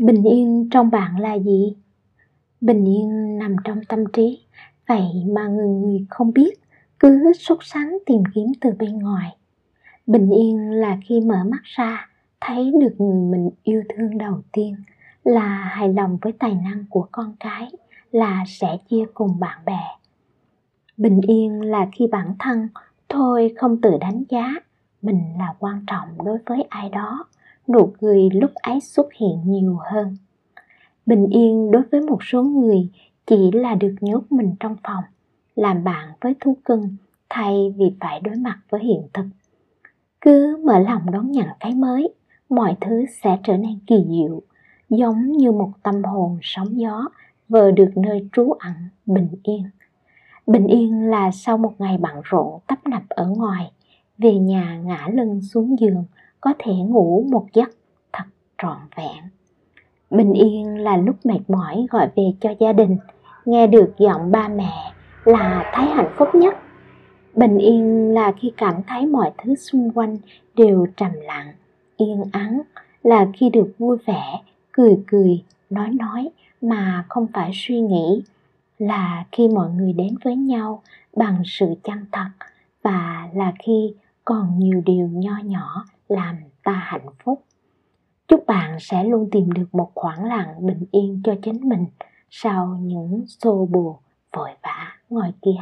bình yên trong bạn là gì? Bình yên nằm trong tâm trí. Vậy mà người người không biết, cứ sốt sắng tìm kiếm từ bên ngoài. Bình yên là khi mở mắt ra, thấy được người mình yêu thương đầu tiên, là hài lòng với tài năng của con cái, là sẽ chia cùng bạn bè. Bình yên là khi bản thân thôi không tự đánh giá, mình là quan trọng đối với ai đó nụ cười lúc ấy xuất hiện nhiều hơn. Bình yên đối với một số người chỉ là được nhốt mình trong phòng, làm bạn với thú cưng thay vì phải đối mặt với hiện thực. Cứ mở lòng đón nhận cái mới, mọi thứ sẽ trở nên kỳ diệu, giống như một tâm hồn sóng gió vừa được nơi trú ẩn, bình yên. Bình yên là sau một ngày bận rộn tấp nập ở ngoài, về nhà ngã lưng xuống giường có thể ngủ một giấc thật trọn vẹn. Bình yên là lúc mệt mỏi gọi về cho gia đình, nghe được giọng ba mẹ là thấy hạnh phúc nhất. Bình yên là khi cảm thấy mọi thứ xung quanh đều trầm lặng, yên ắng, là khi được vui vẻ, cười cười, nói nói mà không phải suy nghĩ, là khi mọi người đến với nhau bằng sự chân thật và là khi còn nhiều điều nho nhỏ làm ta hạnh phúc. Chúc bạn sẽ luôn tìm được một khoảng lặng bình yên cho chính mình sau những xô bồ vội vã ngoài kia.